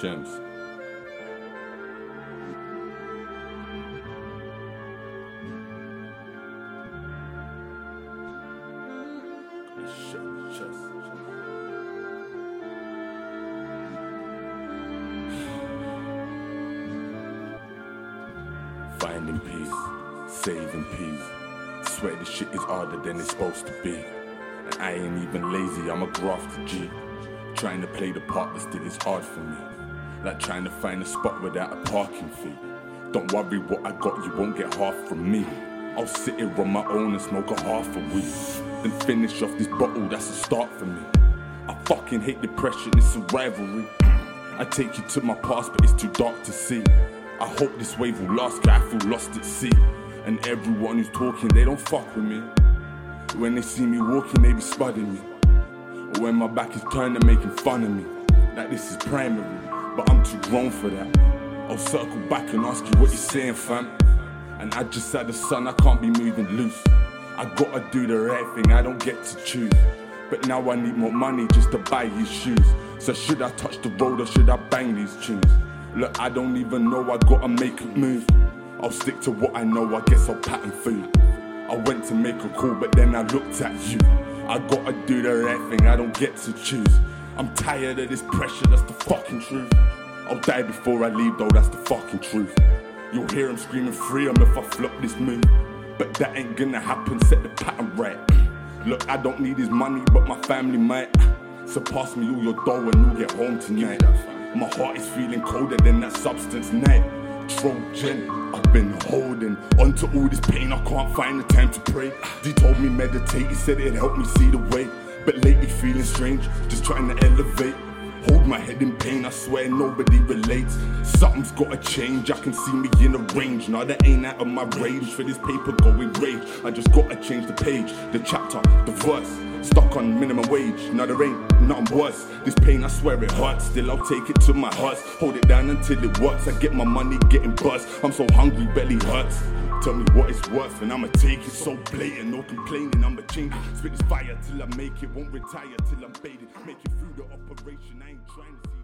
Shams. Finding peace, saving peace. Swear this shit is harder than it's supposed to be. And I ain't even lazy, I'm a grafted G. Trying to play the part, but still it's hard for me. Like trying to find a spot without a parking fee. Don't worry what I got, you won't get half from me. I'll sit here on my own and smoke a half a week. Then finish off this bottle, that's a start for me. I fucking hate depression, it's a rivalry. I take you to my past, but it's too dark to see. I hope this wave will last, cause I feel lost at sea. And everyone who's talking, they don't fuck with me. When they see me walking, they be spudding me. Or when my back is turned, they're making fun of me. Like this is primary, but I'm too grown for that. I'll circle back and ask you what you're saying, fam. And I just had a son, I can't be moving loose. I gotta do the right thing, I don't get to choose. But now I need more money just to buy these shoes. So should I touch the road or should I bang these tunes? Look, I don't even know, I gotta make a move. I'll stick to what I know, I guess I'll pattern food. I went to make a call, but then I looked at you. I gotta do the right thing, I don't get to choose. I'm tired of this pressure, that's the fucking truth. I'll die before I leave, though, that's the fucking truth. You'll hear him screaming free him if I flop this move. But that ain't gonna happen, set the pattern right. Look, I don't need his money, but my family might. So pass me all your dough and you'll get home tonight. My heart is feeling colder than that substance night. Trojan, I've been holding onto all this pain. I can't find the time to pray. He told me meditate, he said it'd help me see the way. But lately feeling strange, just trying to elevate. Hold my head in pain, I swear nobody relates. Something's gotta change, I can see me in a range. Now that ain't out of my range for this paper going rage. I just gotta change the page, the chapter, the verse. Stuck on minimum wage, now there ain't nothing worse. This pain, I swear it hurts. Still, I'll take it to my heart. Hold it down until it works. I get my money getting buzzed. I'm so hungry, belly hurts. Tell me what it's worth, and I'ma take it so blatant. No complaining, I'ma change it. Spit this fire till I make it. Won't retire till I'm baited. Make it through. I ain't trying to.